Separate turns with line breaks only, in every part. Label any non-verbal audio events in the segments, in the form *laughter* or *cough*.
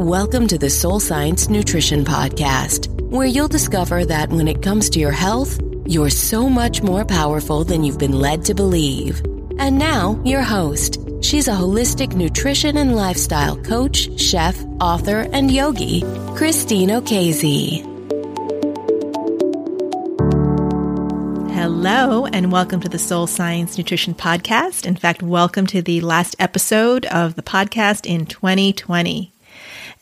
Welcome to the Soul Science Nutrition Podcast, where you'll discover that when it comes to your health, you're so much more powerful than you've been led to believe. And now, your host. She's a holistic nutrition and lifestyle coach, chef, author, and yogi, Christine Okezie.
Hello, and welcome to the Soul Science Nutrition Podcast. In fact, welcome to the last episode of the podcast in 2020.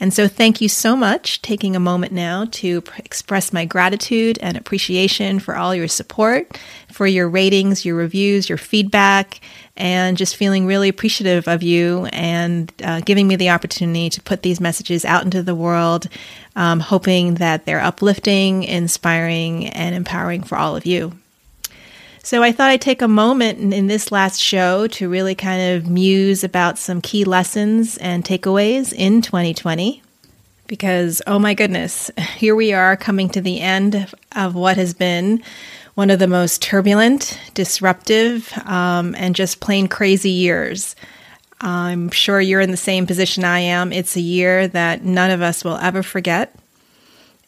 And so, thank you so much taking a moment now to pr- express my gratitude and appreciation for all your support, for your ratings, your reviews, your feedback, and just feeling really appreciative of you and uh, giving me the opportunity to put these messages out into the world, um, hoping that they're uplifting, inspiring, and empowering for all of you. So I thought I'd take a moment in, in, this last show to really kind of muse about some key lessons and takeaways in 2020. Because, oh my goodness, *laughs* here we are coming to the end of what has been one of the most turbulent, disruptive, um, and just plain crazy years. I'm sure you're in the same position I am. It's a year that none of us will ever forget,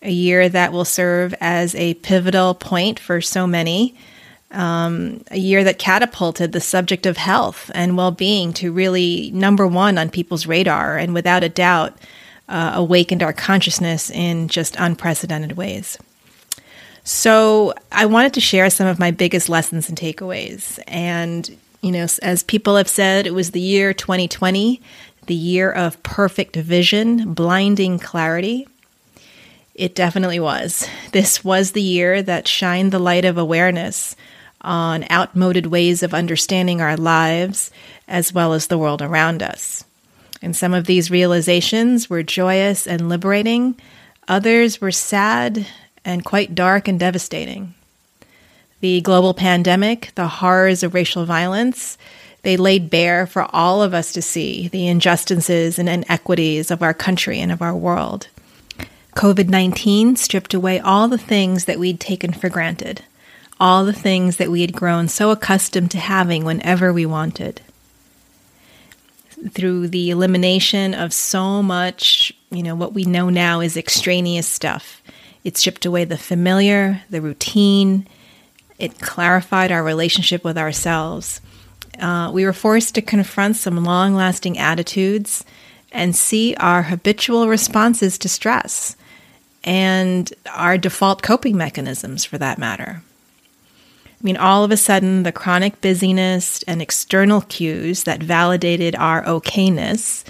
a year that will serve as a pivotal point for so many um, a year that catapulted the subject of health and well being to really number one on people's radar, and without a doubt, uh, awakened our consciousness in just unprecedented ways. So, I wanted to share some of my biggest lessons and takeaways. And, you know, as people have said, it was the year 2020, the year of perfect vision, blinding clarity. It definitely was. This was the year that shined the light of awareness on outmoded ways of understanding our lives as well as the world around us. And some of these realizations were joyous and liberating, others were sad and quite dark and devastating. The global pandemic, the horrors of racial violence, they laid bare for all of us to see the injustices and inequities of our country and of our world. COVID 19 stripped away all the things that we'd taken for granted all the things that we had grown so accustomed to having whenever we wanted. Through the elimination of so much, you know, what we know now is extraneous stuff. It stripped away the familiar, the routine. It clarified our relationship with ourselves. Uh, we were forced to confront some long lasting attitudes and see our habitual responses to stress and our default coping mechanisms for that matter. I mean, all of a sudden, the chronic busyness and external cues that validated our okayness,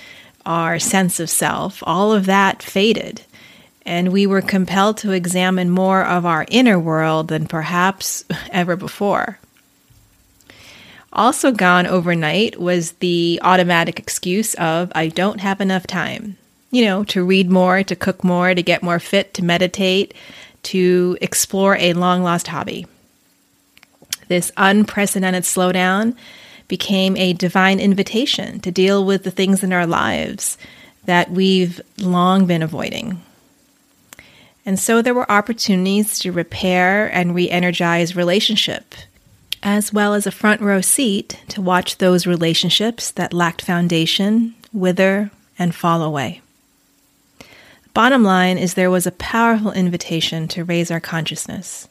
our sense of self, all of that faded. And we were compelled to examine more of our inner world than perhaps *laughs* ever before. Also, gone overnight was the automatic excuse of, I don't have enough time. You know, to read more, to cook more, to get more fit, to meditate, to explore a long lost hobby. This unprecedented slowdown became a divine invitation to deal with the things in our lives that we've long been avoiding. And so there were opportunities to repair and re energize relationship, as well as a front row seat to watch those relationships that lacked foundation wither and fall away. Bottom line is there was a powerful invitation to raise our consciousness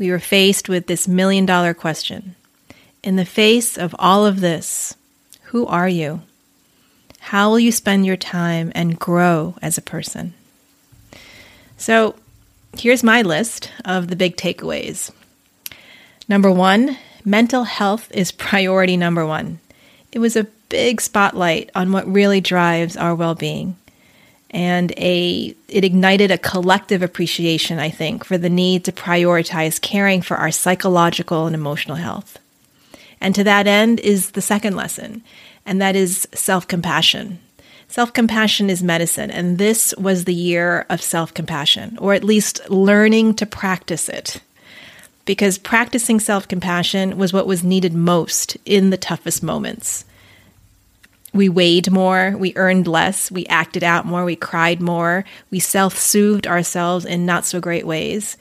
we were faced with this million dollar question. In the face of all of this, who are you? How will you spend your time and grow as a person? So, here's my list of the big takeaways. Number one, mental health is *laughs* priority number one. It was a big spotlight on what really drives our well being and a it ignited a collective appreciation i think for the need to prioritize caring for our psychological and emotional health. And to that end is the second lesson and that is self-compassion. Self-compassion is medicine and this was the year of self-compassion or at least learning to practice it. Because practicing self-compassion was what was needed most in the toughest moments we weighed more, we earned less, we acted out more, we cried more, we self soothed ourselves in not so great ways.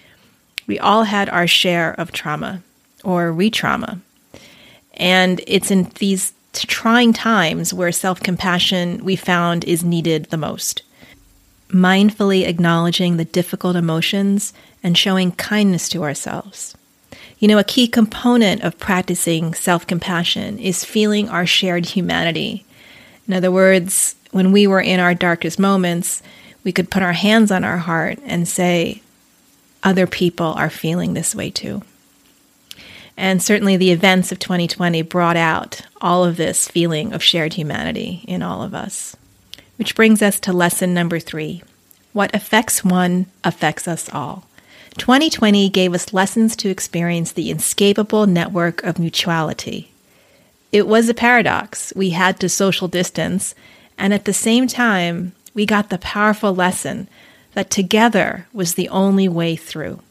We all had our share of trauma or re trauma. And it's in these trying times where self compassion we found is needed the most. mindfully acknowledging the difficult emotions and showing kindness to ourselves. You know, a key component of practicing self compassion is feeling our shared humanity. In other words, when we were in our darkest moments, we could put our hands on our heart and say, other people are feeling this way too. And certainly the events of 2020 brought out all of this feeling of shared humanity in all of us. Which brings us to lesson number three what affects one affects us all. 2020 gave us lessons to experience the inescapable network of mutuality. It was a paradox. We had to social distance, and at the same time, we got the powerful lesson that together was the only way through.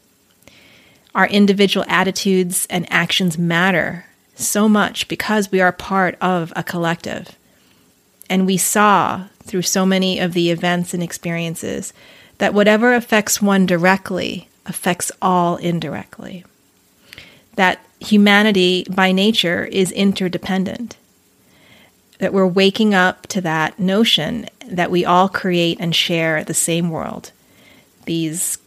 Our individual attitudes and actions matter so much because we are part of a collective. And we saw through so many of the events and experiences that whatever affects one directly affects all indirectly. That humanity by nature is interdependent. That we're waking up to that notion that we all create and share the same world. These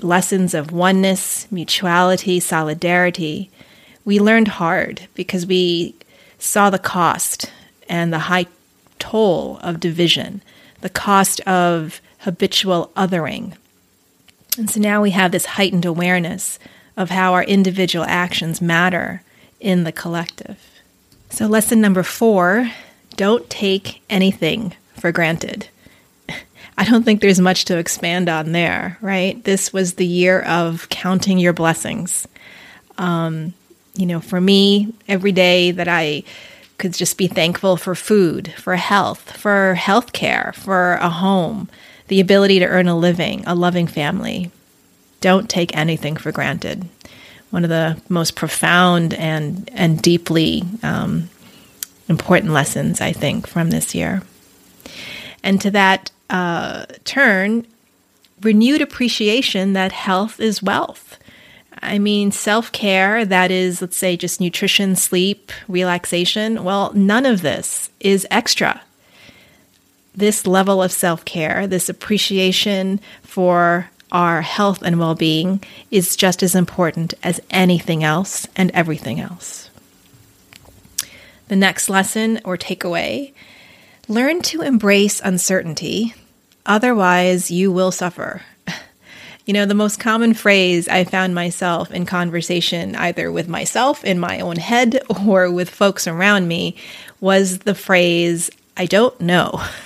lessons of oneness, mutuality, solidarity, we learned hard because we saw the cost and the high toll of division, the cost of habitual othering. And so now we have this heightened awareness of how our individual actions matter in the collective. So, lesson number four don't take anything for granted. *laughs* I don't think there's much to expand on there, right? This was the year of counting your blessings. Um, you know, for me, every day that I could just be thankful for food, for health, for health care, for a home, the ability to earn a living, a loving family. Don't take anything for granted. One of the most profound and, and deeply um, important lessons, I think, from this year. And to that uh, turn, renewed appreciation that health is wealth. I mean, self care, that is, let's say, just nutrition, sleep, relaxation, well, none of this is extra. This level of self care, this appreciation for our health and well being, is just as important as anything else and everything else. The next lesson or takeaway learn to embrace uncertainty, otherwise, you will suffer. *laughs* You know, the most common phrase I found myself in conversation, either with myself in my own head *laughs* or with folks around me, was the phrase, I don't know. *laughs*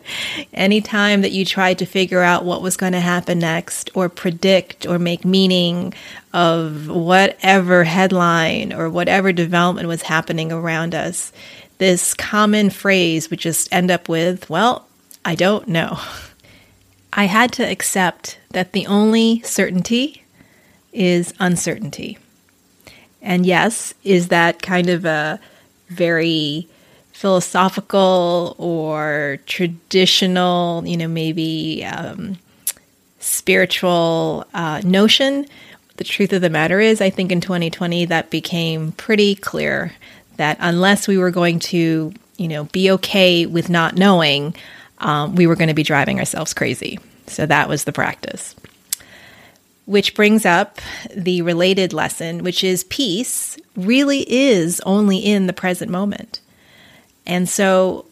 *laughs* Anytime that you tried to figure out what was going to happen next, or predict or make meaning of whatever headline or whatever development was happening around us, this common phrase would just end up with, Well, I don't know. I had to accept that the only certainty is uncertainty. And yes, is that kind of a very philosophical or traditional, you know, maybe um, spiritual uh, notion? The truth of the matter is, I think in 2020 that became pretty clear that unless we were going to, you know, be okay with not knowing, um, we were going to be driving ourselves crazy. So that was the practice. Which brings up the related lesson, which is peace really is only in the present moment. And so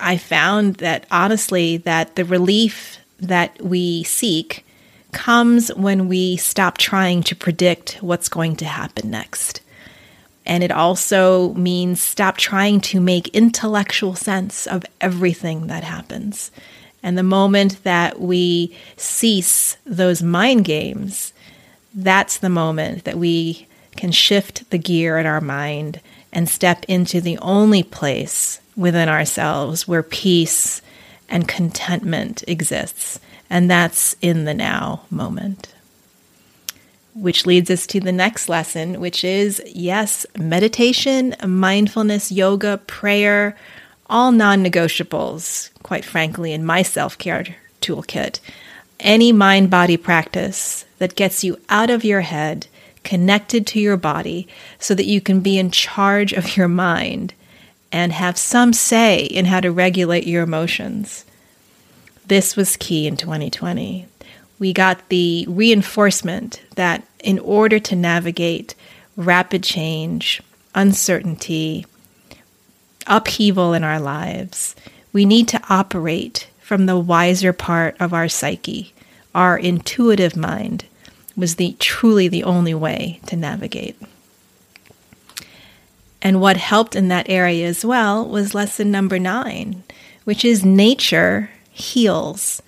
I found that honestly, that the relief that we seek comes when we stop trying to predict what's going to happen next. And it also means stop trying to make intellectual sense of everything that happens. And the moment that we cease those mind games, that's the moment that we can shift the gear in our mind and step into the only place within ourselves where peace and contentment exists. And that's in the now moment which leads us to the next lesson, which is yes, meditation, mindfulness, yoga, prayer, all non negotiables, quite frankly, in my self care toolkit. Any mind body practice that gets you out of your head, connected to your body, so that you can be in charge of your mind and have some say in how to regulate your emotions. this was key in 2020. We got the reinforcement that in order to navigate rapid change, uncertainty, upheaval in our lives, we need to operate from the wiser part of our psyche. Our intuitive mind was the truly the only way to navigate. And what helped in that area as well was lesson number nine, which is nature heals.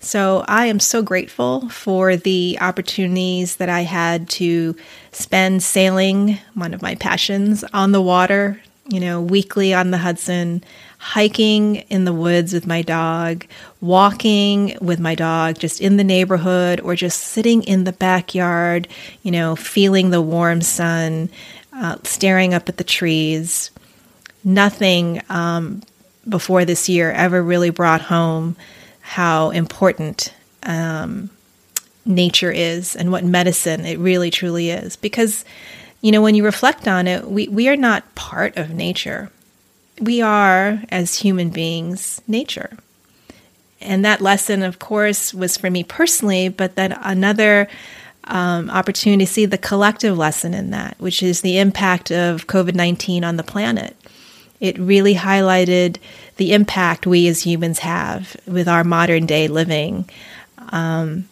So I am so grateful for the opportunities that I had to spend sailing, one of my passions, on the water, you know, weekly on the Hudson, hiking in the woods with my dog, walking with my dog just in the neighborhood, or just sitting in the backyard, you know, feeling the warm sun, uh, staring up at the trees. Nothing um, before this year ever really brought home how important um, nature is and what medicine it really truly is. Because, you know, when you reflect on it, we, we are not part of nature. We are, as human beings, nature. And that lesson, of course, was for me personally, but then another um, opportunity to see the collective lesson in that, which is the impact of COVID 19 on the planet. It really highlighted the impact we as humans have with our modern day living. Um,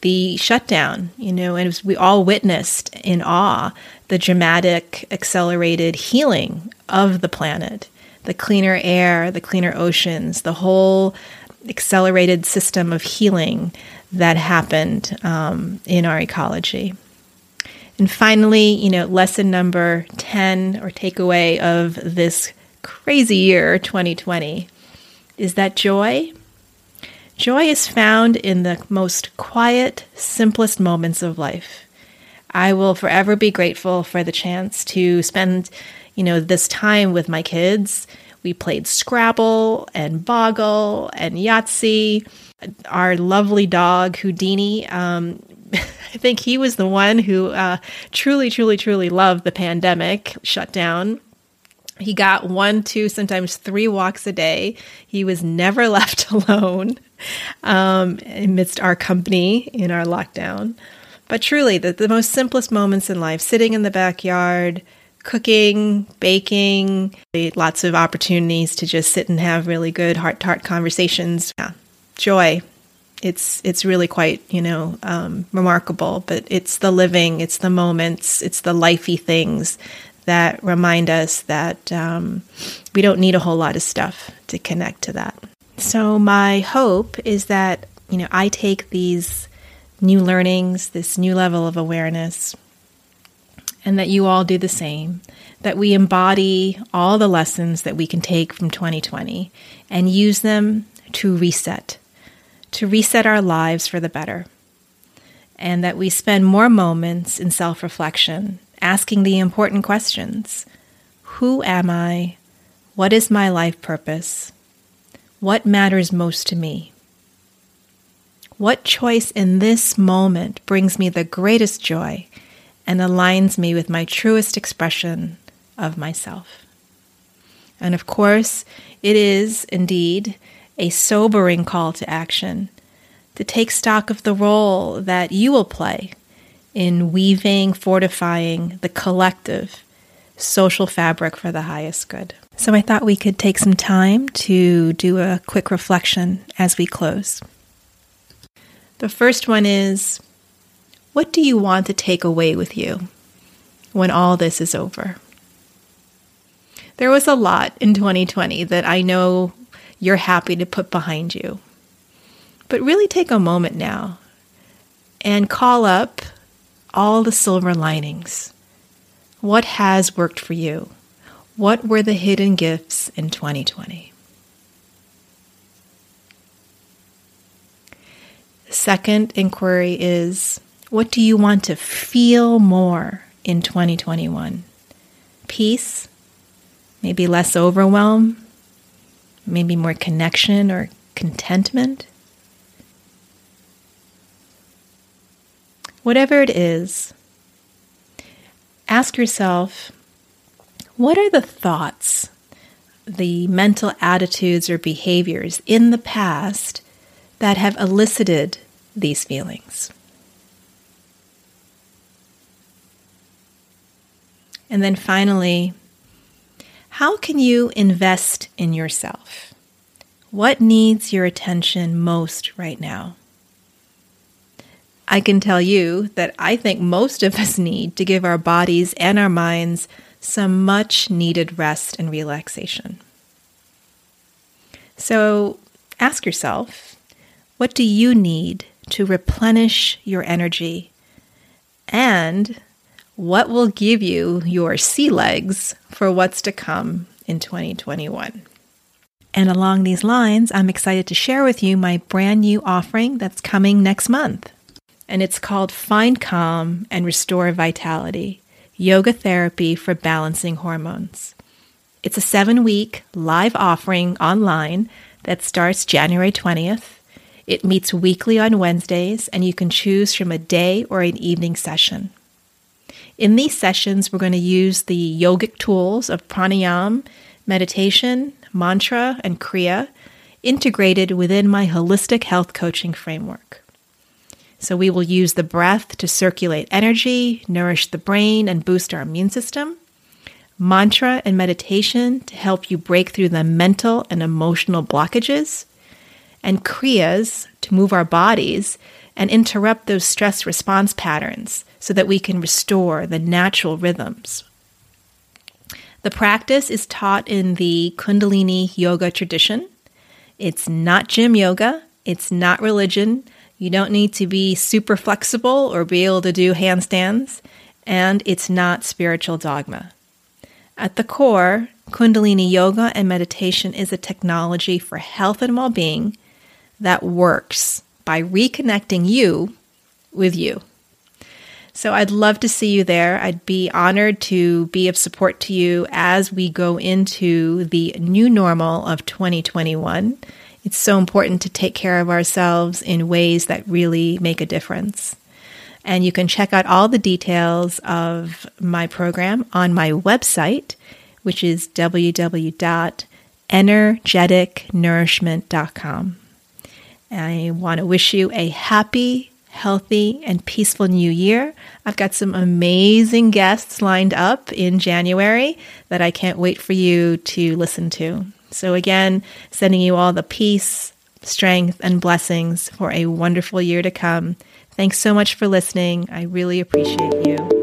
the shutdown, you know, and we all witnessed in awe the dramatic, accelerated healing of the planet, the cleaner air, the cleaner oceans, the whole accelerated system of healing that happened um, in our ecology. And finally, you know, lesson number 10 or takeaway of this crazy year, 2020, is that joy. Joy is found in the most quiet, simplest moments of life. I will forever be grateful for the chance to spend, you know, this time with my kids. We played Scrabble and Boggle and Yahtzee. Our lovely dog Houdini. Um, *laughs* I think he was the one who uh, truly, truly, truly loved the pandemic shutdown he got one, two, sometimes three walks a day. He was never *laughs* left alone um, amidst our company in our lockdown. But truly, the, the most simplest moments in life sitting in the backyard, cooking, baking, lots of opportunities to just sit and have really good heart to heart conversations. Yeah, joy. It's it's really quite you know um, remarkable, but it's the living, it's the moments, it's the lifey things that remind us that um, we don't need a whole lot of stuff to connect to that. So, my hope is that, you know, I take these new learnings, this new level of awareness, and that you all do the same, that we embody all the lessons that we can take from 2020 and use them to reset, to reset our lives for the better, and that we spend more moments in self reflection asking the important questions Who am I? What is my life purpose? What matters most to me? What choice in this moment brings me the greatest joy and aligns me with my truest expression of myself? And of course, it is indeed a sobering call to action to take stock of the role that you will play in weaving, fortifying the collective social fabric for the highest good. So I thought we could take some time to do a quick reflection as we close. The first one is what do you want to take away with you when all this is over? There was a lot in 2020 that I know you're happy to put behind you. But really take a moment now and call up all the silver linings. What has worked for you? What were the hidden gifts in 2020? The second inquiry is what do you want to feel more in 2021? Peace, maybe less overwhelm, maybe more connection or contentment? Whatever it is, ask yourself what are the thoughts the mental attitudes or behaviors in the past that have elicited these feelings. And then finally, how can you invest in yourself? What needs your attention most right now? I can tell you that I think most of us need to give our bodies and our minds some much needed rest and relaxation. So ask yourself what do you need to replenish your energy? And what will give you your sea legs for what's to come in 2021? And along these lines, I'm excited to share with you my brand new offering that's coming next month and it's called Find Calm and Restore Vitality Yoga Therapy for Balancing Hormones. It's a seven week live offering online that starts January 20th. It meets weekly on Wednesdays, and you can choose from a day or an evening session. In these sessions, we're going to use the yogic tools of pranayam, meditation, mantra, and kriya integrated within my holistic health coaching framework. So we will use the breath to circulate energy, nourish the brain, and boost our immune system. Mantra and meditation to help you break through the mental and emotional blockages. And Kriyas to move our bodies and interrupt those stress response patterns so that we can restore the natural rhythms. The practice is taught in the Kundalini yoga tradition. It's not gym yoga, it's not religion, you don't need to be super flexible or be able to do handstands, and it's not spiritual dogma. At the core, Kundalini yoga and meditation is a technology for health and well being that works by reconnecting you with you. So I'd love to see you there. I'd be honored to be of support to you as we go into the new normal of 2021 it's so important to take care of ourselves in ways that really make a difference. And you can check out all the details of my program on my website, which is www.energeticnourishment.com. I want to wish you a happy, healthy, and peaceful new year. I've got some amazing guests lined up in January that I can't wait for you to listen to. So, again, sending you all the peace, strength, and blessings for a wonderful year to come. Thanks so much for listening. I really appreciate you.